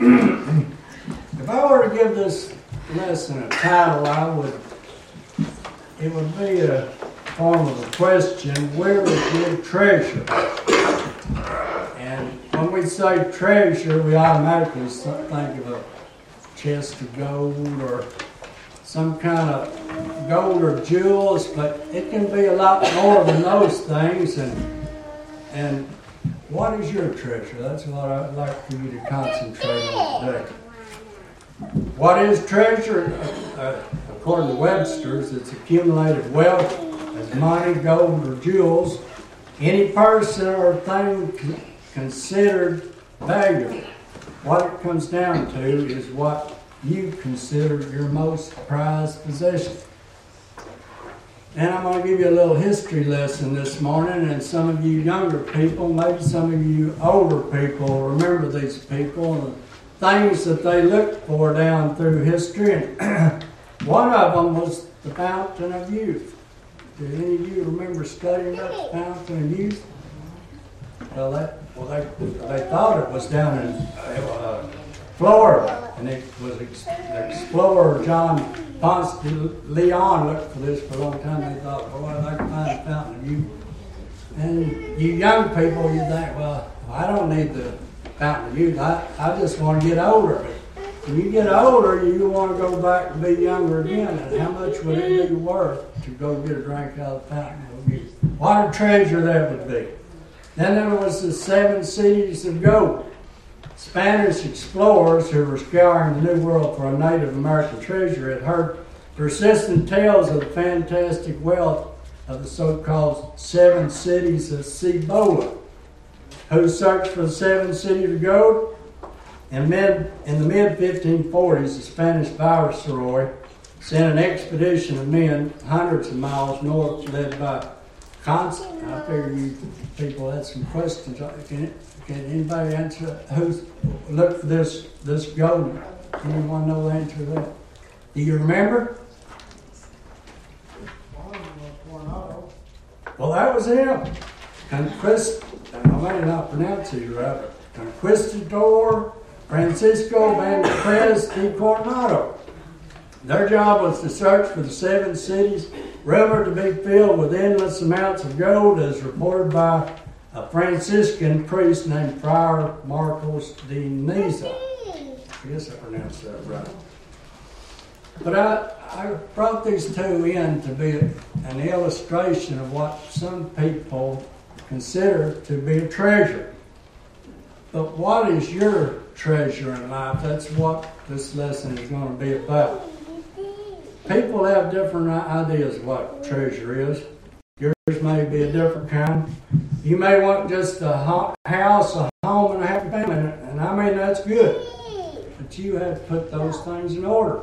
if I were to give this lesson a title, I would, it would be a form of a question, where is your treasure? And when we say treasure, we automatically think of a chest of gold or some kind of gold or jewels, but it can be a lot more than those things. And and what is your treasure? That's what I'd like for you to concentrate on today. What is treasure? Uh, according to Webster's, it's accumulated wealth as money, gold, or jewels. Any person or thing considered valuable. What it comes down to is what you consider your most prized possession. And I'm going to give you a little history lesson this morning, and some of you younger people, maybe some of you older people, remember these people and the things that they looked for down through history. And one of them was the fountain of youth. Do any of you remember studying that fountain of youth? Well, that, well they, they thought it was down in uh, Florida, and it was ex- explorer John Leon looked for this for a long time. They thought, boy, I'd like to find a fountain of youth. And you young people, you think, well, I don't need the fountain of youth. I, I just want to get older. When you get older, you want to go back and be younger again. And how much would it be worth to go get a drink out of the fountain of youth? What a treasure that would be. Then there was the seven cities of gold. Spanish explorers who were scouring the New World for a Native American treasure had heard persistent tales of the fantastic wealth of the so called seven cities of Cibola. Who searched for the seven cities of gold? In, mid, in the mid 1540s, the Spanish viceroy sent an expedition of men hundreds of miles north, led by Constant. I figure you people had some questions. Can anybody answer? Who's looked for this this gold? Anyone know the answer to that? Do you remember? Well, that was him. Conquist. I may not pronounce it right. Conquistador Francisco Van Vázquez de Coronado. Their job was to search for the seven cities rumored to be filled with endless amounts of gold, as reported by a Franciscan priest named Friar Marcos de Niza. I guess I pronounced that right. But I, I brought these two in to be an illustration of what some people consider to be a treasure. But what is your treasure in life? That's what this lesson is going to be about. People have different ideas of what treasure is. Yours may be a different kind. You may want just a house, a home, and a happy family, and I mean that's good. But you have to put those things in order.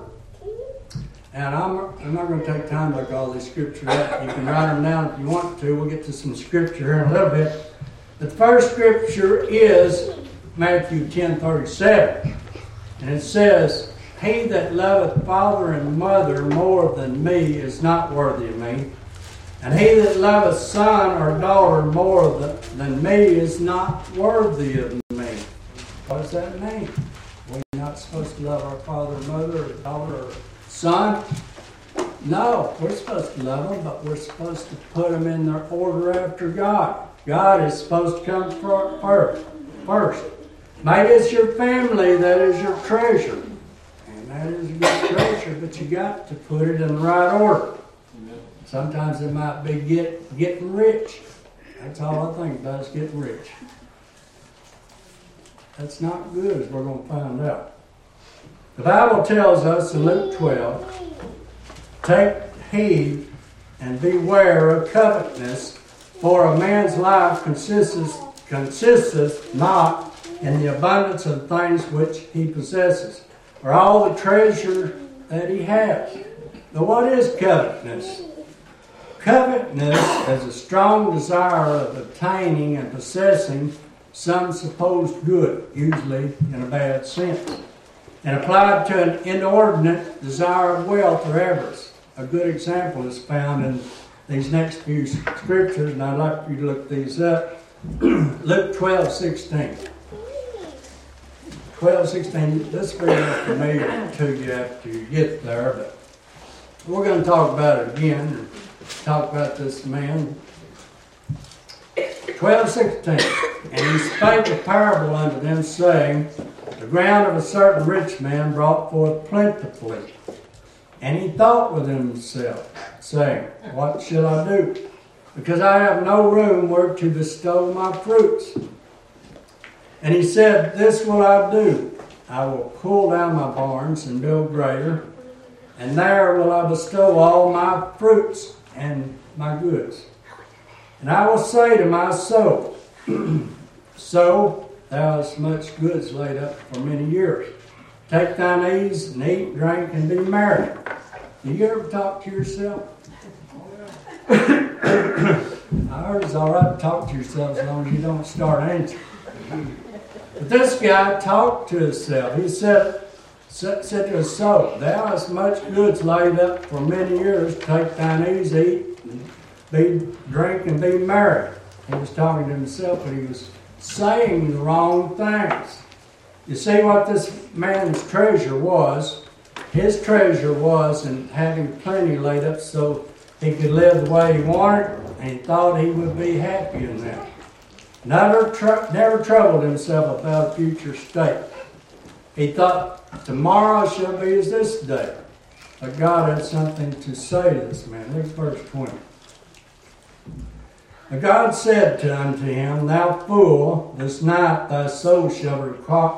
And I'm, I'm not going to take time to look all these scriptures up. You can write them down if you want to. We'll get to some scripture here in a little bit. But the first scripture is Matthew 10 37. And it says, He that loveth father and mother more than me is not worthy of me. And he that loveth son or daughter more than me is not worthy of me. What does that mean? We're not supposed to love our father, mother, or daughter, or son. No, we're supposed to love them, but we're supposed to put them in their order after God. God is supposed to come first. First, maybe it's your family that is your treasure, and that is a good treasure, but you got to put it in the right order. Sometimes it might be get, getting rich. That's all I think about is getting rich. That's not good, as we're going to find out. The Bible tells us in Luke 12 take heed and beware of covetousness, for a man's life consists, consisteth not in the abundance of things which he possesses, or all the treasure that he has. But what is covetousness? Covetousness is a strong desire of obtaining and possessing some supposed good, usually in a bad sense, and applied to an inordinate desire of wealth or avarice. A good example is found in these next few scriptures, and I'd like for you to look these up. Luke 12, 16. 12, 16, this will be familiar to you after you get there, but we're going to talk about it again talk about this man. 12, 16. And he spake a parable unto them, saying, The ground of a certain rich man brought forth plentifully. And he thought within himself, saying, What shall I do? Because I have no room where to bestow my fruits. And he said, This will I do. I will pull down my barns and build greater, and there will I bestow all my fruits and my goods. And I will say to my soul, So thou hast much goods laid up for many years. Take thine ease and eat, drink, and be merry. Do you ever talk to yourself? I it's all right to talk to yourself as long as you don't start answering. But this guy talked to himself. He said, to his soul, Thou hast much goods laid up for many years. Take thine ease, eat, be, drink, and be merry. He was talking to himself, but he was saying the wrong things. You see what this man's treasure was? His treasure was in having plenty laid up so he could live the way he wanted, and he thought he would be happy in that. Never, tr- never troubled himself about a future state. He thought, tomorrow shall be as this day. But God had something to say to this man. Look at verse 20. And God said to unto him, Thou fool, this night thy soul shall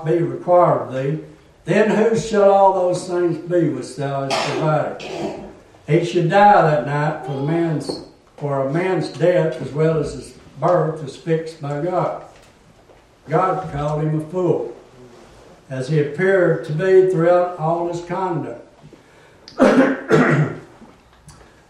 be required of thee. Then who shall all those things be which thou hast provided? He should die that night for the man's for a man's death as well as his birth is fixed by God. God called him a fool, as he appeared to be throughout all his conduct.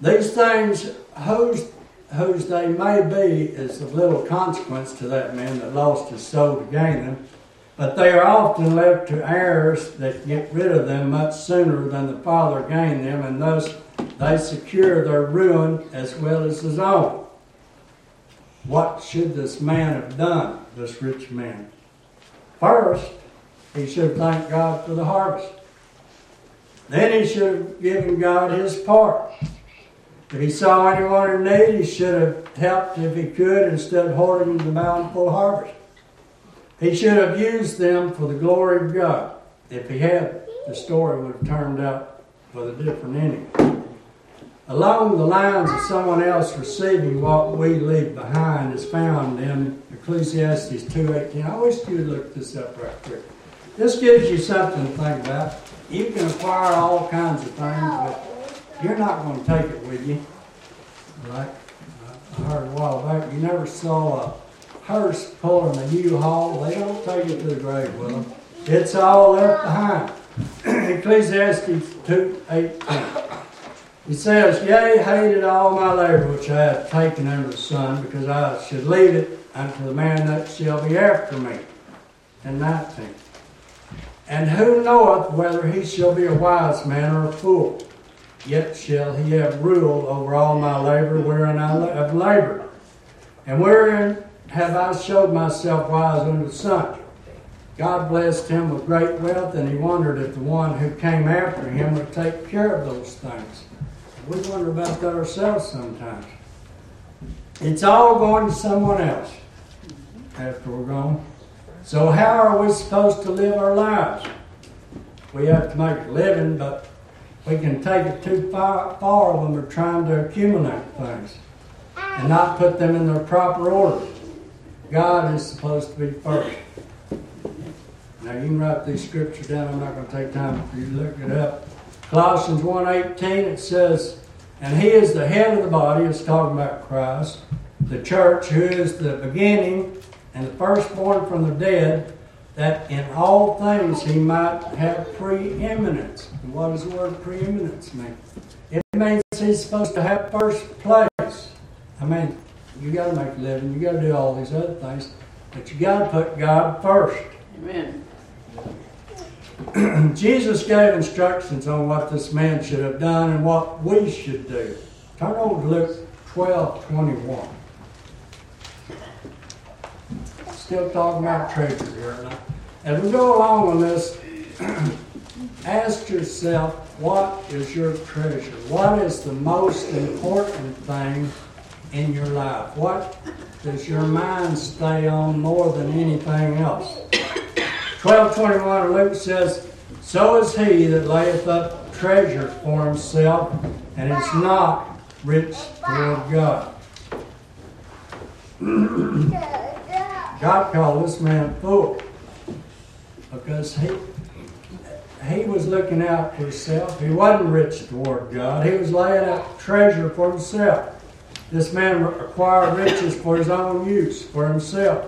These things, whose, whose they may be, is of little consequence to that man that lost his soul to gain them, but they are often left to heirs that get rid of them much sooner than the father gained them, and thus they secure their ruin as well as his own. What should this man have done, this rich man? First, he should thanked God for the harvest. Then he should have given God his part. If he saw anyone in need, he should have helped if he could instead of hoarding the bountiful harvest. He should have used them for the glory of God. If he had, the story would have turned out with a different ending along the lines of someone else receiving what we leave behind is found in Ecclesiastes 2.18. I wish you would look this up right quick. This gives you something to think about. You can acquire all kinds of things, but you're not going to take it with you. Like I heard a while back, you never saw a hearse pulling a U-Haul. They don't take it to the grave with them. It's all left behind. Ecclesiastes 2.18. He says, Yea, hated all my labor which I have taken under the sun, because I should leave it unto the man that shall be after me. And 19. And who knoweth whether he shall be a wise man or a fool? Yet shall he have rule over all my labor wherein I have labored. And wherein have I showed myself wise under the sun? God blessed him with great wealth, and he wondered if the one who came after him would take care of those things. We wonder about that ourselves sometimes. It's all going to someone else after we're gone. So, how are we supposed to live our lives? We have to make a living, but we can take it too far, far when we're trying to accumulate things and not put them in their proper order. God is supposed to be first. Now, you can write these scriptures down. I'm not going to take time for you to look it up. Colossians 1.18, it says, And he is the head of the body, it's talking about Christ, the church, who is the beginning and the firstborn from the dead, that in all things he might have preeminence. And what does the word preeminence mean? It means he's supposed to have first place. I mean, you got to make a living, you got to do all these other things, but you got to put God first. Amen. Jesus gave instructions on what this man should have done and what we should do. Turn over to Luke 12 21. Still talking about treasure here. as we go along on this, ask yourself, what is your treasure? What is the most important thing in your life? What does your mind stay on more than anything else? 1221 Luke says, So is he that layeth up treasure for himself and is not rich toward God. God called this man fool because he he was looking out for himself. He wasn't rich toward God. He was laying up treasure for himself. This man acquired riches for his own use, for himself.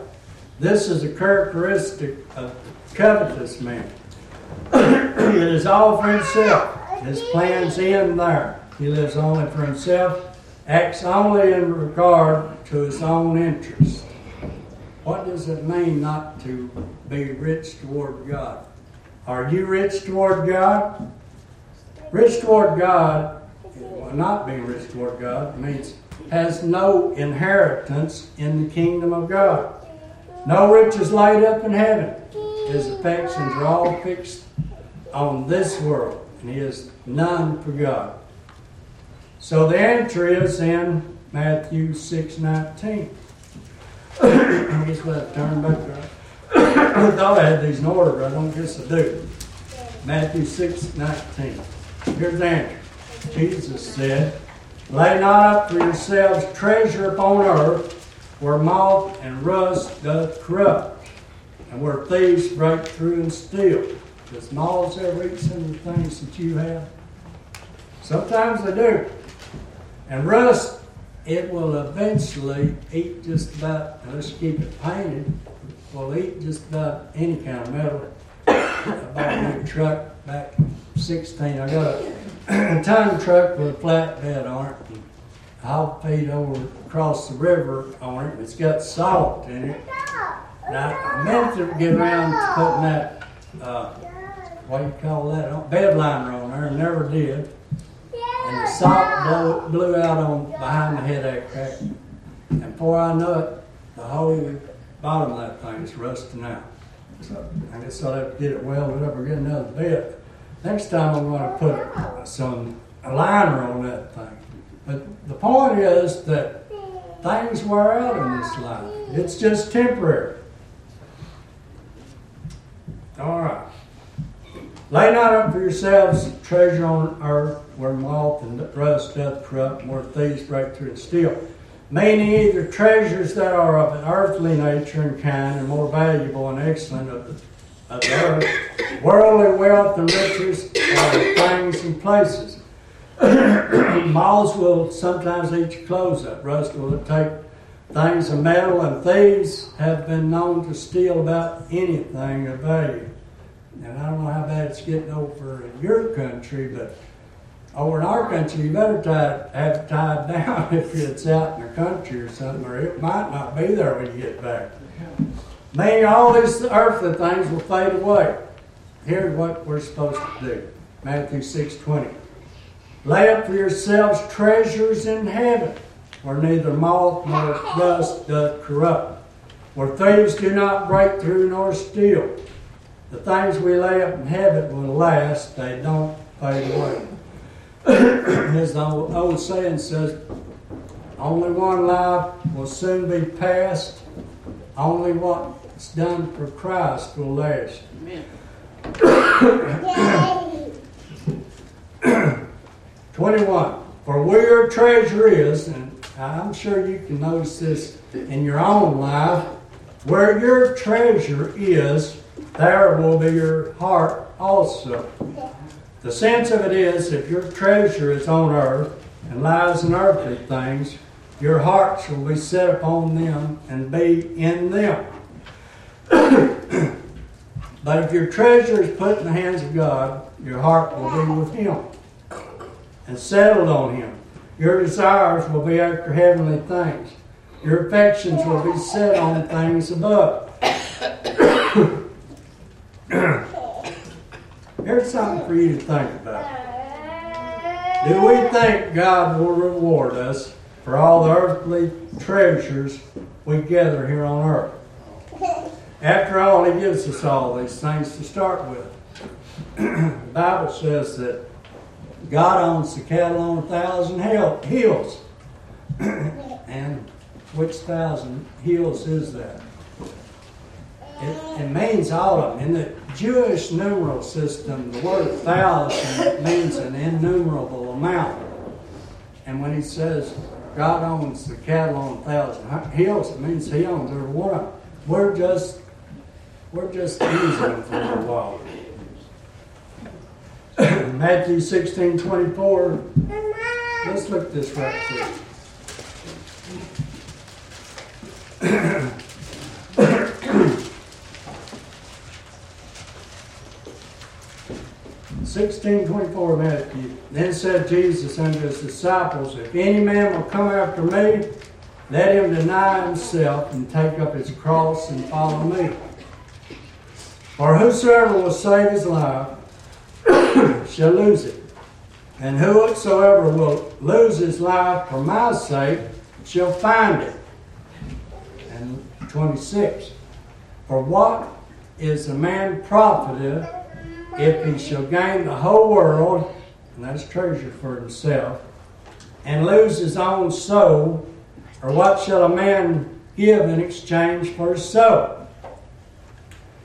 This is a characteristic of covetous man. it is all for himself. His plans end there. He lives only for himself, acts only in regard to his own interests. What does it mean not to be rich toward God? Are you rich toward God? Rich toward God, well, not being rich toward God, means has no inheritance in the kingdom of God. No riches laid up in heaven. His affections are all fixed on this world, and he has none for God. So the answer is in Matthew 6 19. I guess we'll have to turn back there. I thought I had these in order, but I don't guess I do. Matthew 6 19. Here's the answer. Jesus said, Lay not up for yourselves treasure upon earth, where moth and rust doth corrupt, and where thieves break through and steal. Does moths ever eat some of the things that you have? Sometimes they do. And rust, it will eventually eat just about, you keep it painted, will eat just about any kind of metal. I bought a truck back in 16. I got a ton truck with a flatbed on it. I'll feed over across the river on it. It's got salt in it. Now, I meant to get around to putting that, uh, what do you call that, bed liner on there, and never did. Salt blew, blew out on behind the headache rack. And before I know it, the whole bottom of that thing is rusting out. So I guess I'll have to get it welded up or get another bit. Next time I'm going to put some a liner on that thing. But the point is that things wear out in this life. It's just temporary. All right. Lay not up for yourselves treasure on earth where moth and rust doth corrupt, and where thieves break through and steal. Meaning either treasures that are of an earthly nature and kind are more valuable and excellent of the, of the earth. Worldly wealth and riches are things and places. Moths will sometimes eat your clothes up. Rust will take things of metal, and thieves have been known to steal about anything of value. And I don't know how bad it's getting over in your country, but over in our country, you better tie, have it tied down if it's out in the country or something, or it might not be there when you get back. Meaning all these earthly things will fade away. Here's what we're supposed to do. Matthew 6 20. Lay up for yourselves treasures in heaven, where neither moth nor rust doth corrupt, where thieves do not break through nor steal. The things we lay up in heaven will last, they don't fade away. As the old, old saying says, only one life will soon be passed, only what's done for Christ will last. Amen. 21. For where your treasure is, and I'm sure you can notice this in your own life, where your treasure is, there will be your heart also. The sense of it is if your treasure is on earth and lies in earthly things, your hearts will be set upon them and be in them. but if your treasure is put in the hands of God, your heart will be with Him and settled on Him. Your desires will be after heavenly things. Your affections will be set on things above. Here's something for you to think about. Do we think God will reward us for all the earthly treasures we gather here on earth? After all, He gives us all these things to start with. the Bible says that God owns the cattle on a thousand hills. and which thousand hills is that? It, it, means all of them. In the Jewish numeral system, the word thousand means an innumerable amount. And when he says God owns the cattle on a thousand hills, it means he owns every one. We're just we're just using them for a while. Matthew 16, 24. Let's look this right quick. 1624 Matthew. Then said Jesus unto his disciples, If any man will come after me, let him deny himself and take up his cross and follow me. For whosoever will save his life shall lose it. And whosoever will lose his life for my sake shall find it. And 26. For what is a man profited if he shall gain the whole world, and that's treasure for himself, and lose his own soul, or what shall a man give in exchange for his soul?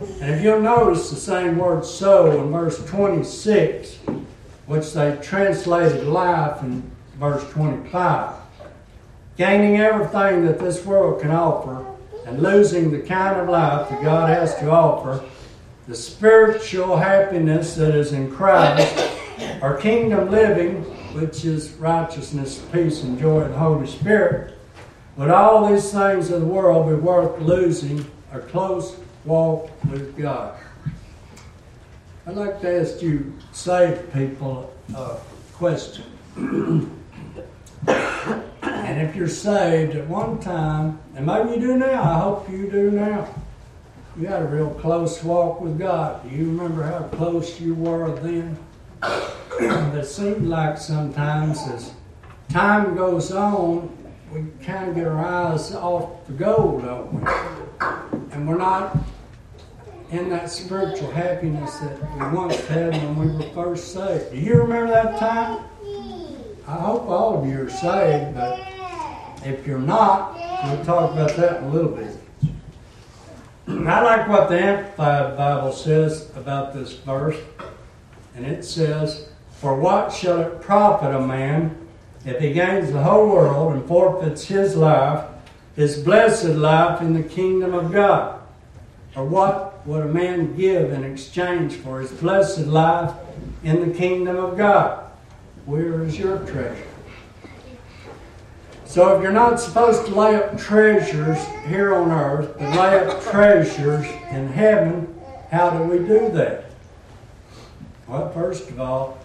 And if you'll notice the same word soul in verse 26, which they translated life in verse 25, gaining everything that this world can offer and losing the kind of life that God has to offer the spiritual happiness that is in Christ, our kingdom living, which is righteousness, peace, and joy in the Holy Spirit, would all these things of the world be worth losing a close walk with God? I'd like to ask you, saved people, a question. and if you're saved at one time, and maybe you do now, I hope you do now you had a real close walk with God. Do you remember how close you were then? it seemed like sometimes as time goes on, we kind of get our eyes off the goal, don't we? And we're not in that spiritual happiness that we once had when we were first saved. Do you remember that time? I hope all of you are saved, but if you're not, we'll talk about that in a little bit. I like what the Amplified Bible says about this verse. And it says, For what shall it profit a man if he gains the whole world and forfeits his life, his blessed life in the kingdom of God? Or what would a man give in exchange for his blessed life in the kingdom of God? Where is your treasure? So if you're not supposed to lay up treasures here on earth, but lay up treasures in heaven, how do we do that? Well, first of all,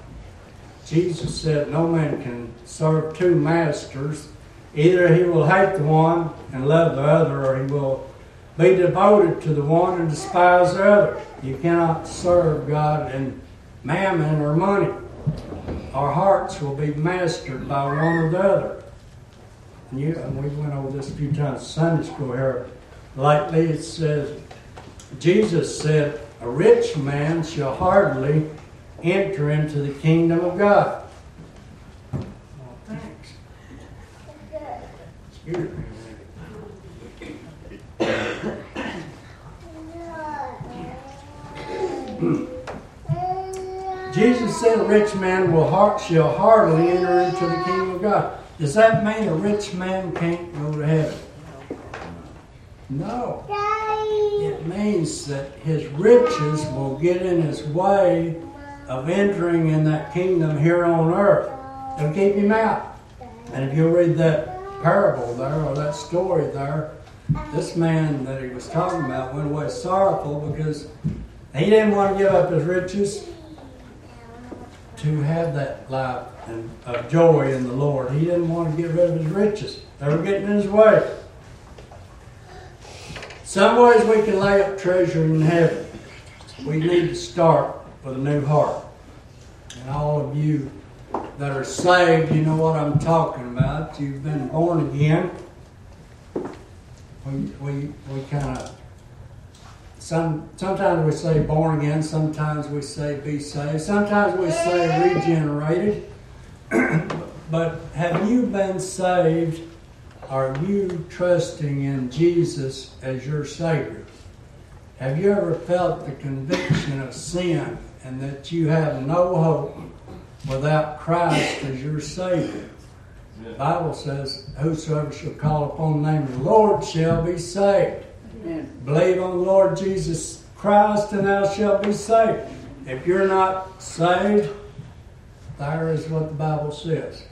Jesus said no man can serve two masters. Either he will hate the one and love the other, or he will be devoted to the one and despise the other. You cannot serve God and mammon or money. Our hearts will be mastered by one or the other. And, we went over this a few times Sunday school here lately. It says, Jesus said, A rich man shall hardly enter into the kingdom of God. Thanks. Excuse me. Jesus said, A rich man will shall hardly enter into the kingdom of God. Does that mean a rich man can't go to heaven? No. It means that his riches will get in his way of entering in that kingdom here on earth. It'll keep him out. And if you read that parable there or that story there, this man that he was talking about went away sorrowful because he didn't want to give up his riches to have that life and of joy in the Lord. He didn't want to get rid of his riches. They were getting in his way. Some ways we can lay up treasure in heaven. We need to start with a new heart. And all of you that are saved, you know what I'm talking about. You've been born again. We, we, we kind of some sometimes we say born again, sometimes we say be saved, sometimes we say regenerated. but have you been saved? Are you trusting in Jesus as your Savior? Have you ever felt the conviction of sin and that you have no hope without Christ as your Savior? The Bible says, Whosoever shall call upon the name of the Lord shall be saved. Amen. Believe on the Lord Jesus Christ and thou shalt be saved. If you're not saved, there is what the Bible says.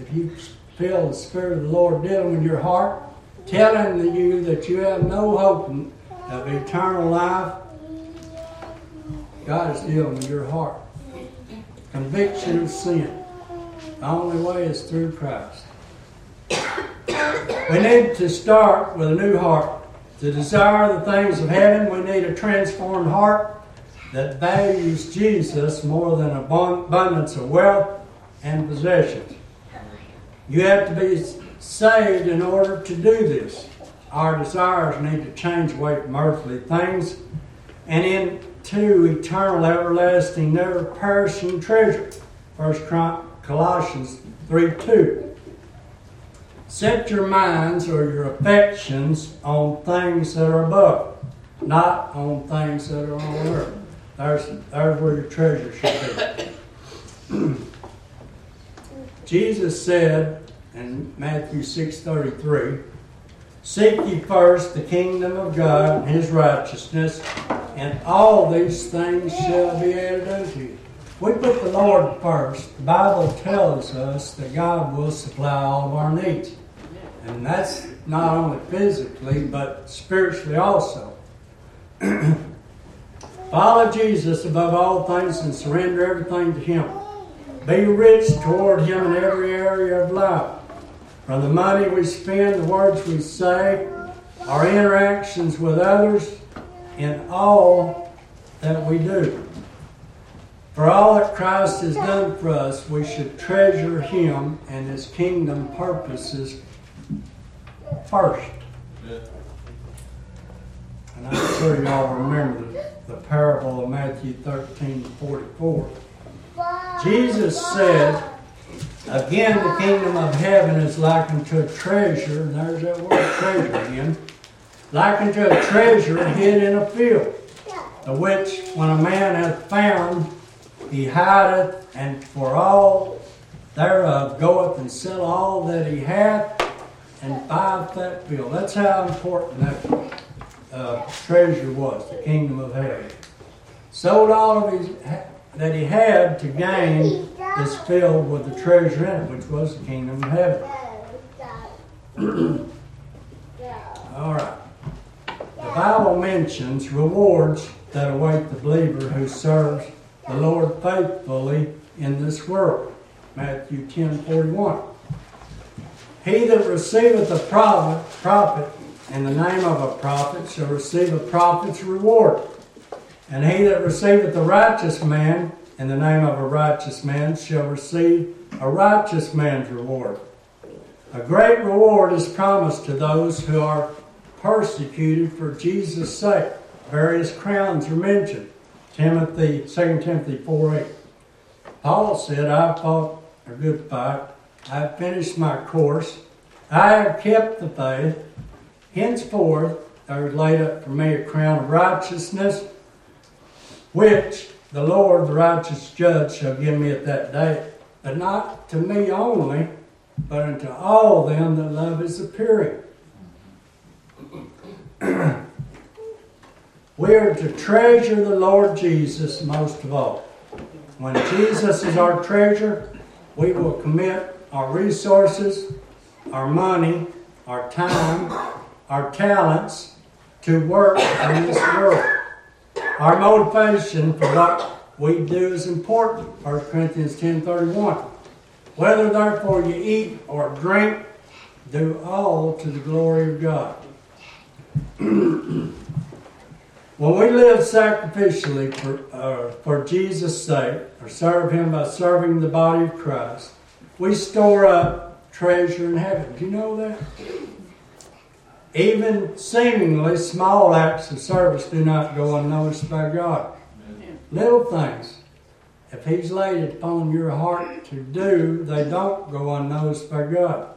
If you feel the Spirit of the Lord dealing in your heart, telling you that you have no hope of eternal life, God is dealing with your heart. Conviction of sin. The only way is through Christ. We need to start with a new heart. To desire the things of heaven, we need a transformed heart that values Jesus more than abundance of wealth and possessions. You have to be saved in order to do this. Our desires need to change away from earthly things and into eternal, everlasting, never perishing treasure. First Colossians 3 2. Set your minds or your affections on things that are above, not on things that are on earth. There's, there's where your treasure should be. Jesus said in Matthew 6:33, "Seek ye first the kingdom of God and his righteousness, and all these things shall be added unto you." We put the Lord first. The Bible tells us that God will supply all of our needs. And that's not only physically, but spiritually also. Follow Jesus above all things and surrender everything to Him. Be rich toward Him in every area of life. From the money we spend, the words we say, our interactions with others, in all that we do. For all that Christ has done for us, we should treasure Him and His kingdom purposes first. And I'm sure you all remember the, the parable of Matthew 13 44. Jesus said, Again, the kingdom of heaven is likened to a treasure, and there's that word treasure again, likened to a treasure hid in a field, the which, when a man hath found, he hideth, and for all thereof goeth and sell all that he hath, and buyeth that field. That's how important that uh, treasure was, the kingdom of heaven. Sold all of his that he had to gain this field with the treasure in it, which was the kingdom of heaven. all right. The Bible mentions rewards that await the believer who serves the Lord faithfully in this world. Matthew 10 41. He that receiveth a prophet, prophet in the name of a prophet shall receive a prophet's reward. And he that receiveth a righteous man in the name of a righteous man shall receive a righteous man's reward. A great reward is promised to those who are persecuted for Jesus' sake. Various crowns are mentioned. Timothy, 2 Timothy 4 8. Paul said, I fought a good fight. I have finished my course. I have kept the faith. Henceforth, there is laid up for me a crown of righteousness, which the Lord, the righteous judge, shall give me at that day. But not to me only, but unto all them that love his appearing. We are to treasure the Lord Jesus most of all. When Jesus is our treasure, we will commit our resources, our money, our time, our talents to work in this world. Our motivation for what we do is important. 1 Corinthians 10.31 Whether therefore you eat or drink, do all to the glory of God. When we live sacrificially for, uh, for Jesus' sake, or serve Him by serving the body of Christ, we store up treasure in heaven. Do you know that? Even seemingly small acts of service do not go unnoticed by God. Little things, if He's laid it upon your heart to do, they don't go unnoticed by God.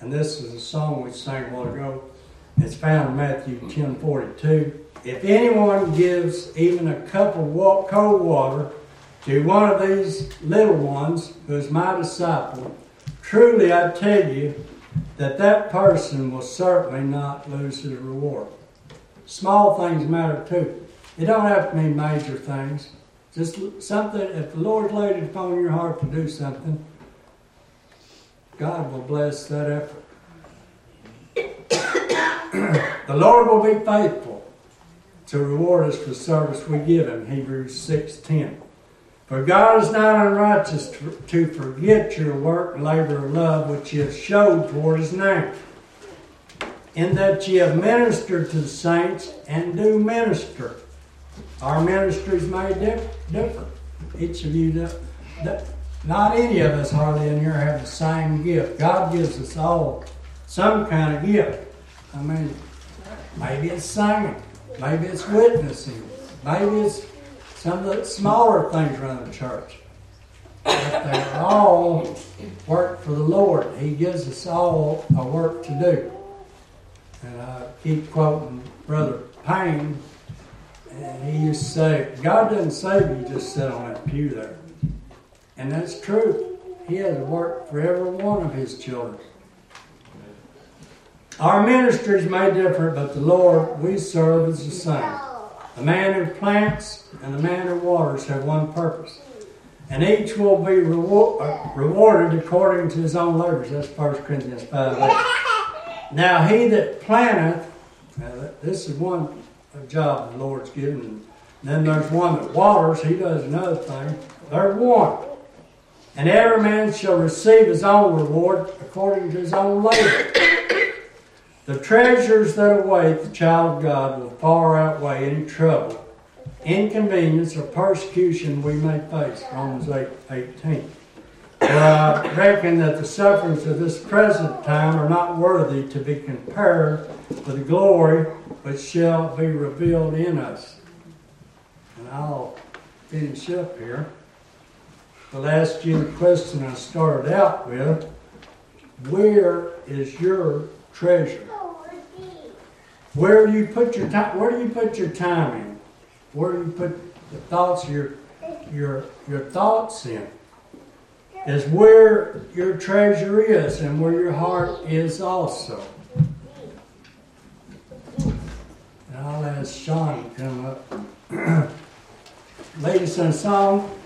And this is a song we sang a while ago. It's found in Matthew 10 42. If anyone gives even a cup of cold water to one of these little ones who is my disciple, truly I tell you that that person will certainly not lose his reward. Small things matter too. It don't have to be major things. Just something, if the Lord laid it upon your heart to do something, God will bless that effort. the Lord will be faithful to reward us for the service we give Him. Hebrews 6.10 For God is not unrighteous to, forget your work labor of love which ye have showed toward His name, in that ye have ministered to the saints and do minister. Our ministry is made different. Each of you, not any of us hardly in here have the same gift. God gives us all some kind of gift. I mean, maybe it's singing, maybe it's witnessing, maybe it's some of the smaller things around the church. But they all work for the Lord. He gives us all a work to do. And I keep quoting Brother Payne, and he used to say, God doesn't save you just sit on that pew there. And that's true. He has work for every one of his children. Our ministries may differ, but the Lord we serve is the same. The man who plants and the man who waters have one purpose. And each will be reward, uh, rewarded according to his own labors. That's 1 Corinthians 5 8. Now he that planteth, this is one job the Lord's given. And then there's one that waters, he does another thing. There's one. And every man shall receive his own reward according to his own labor. The treasures that await the child of God will far outweigh any trouble, inconvenience, or persecution we may face. Romans 8 18. For I reckon that the sufferings of this present time are not worthy to be compared with the glory which shall be revealed in us. And I'll finish up here. The last the question I started out with. Where is your treasure? Where do you put your time? Where do you put your time in? Where do you put the thoughts your your your thoughts in? Is where your treasure is and where your heart is also. And I'll ask Sean to come up. Ladies and song.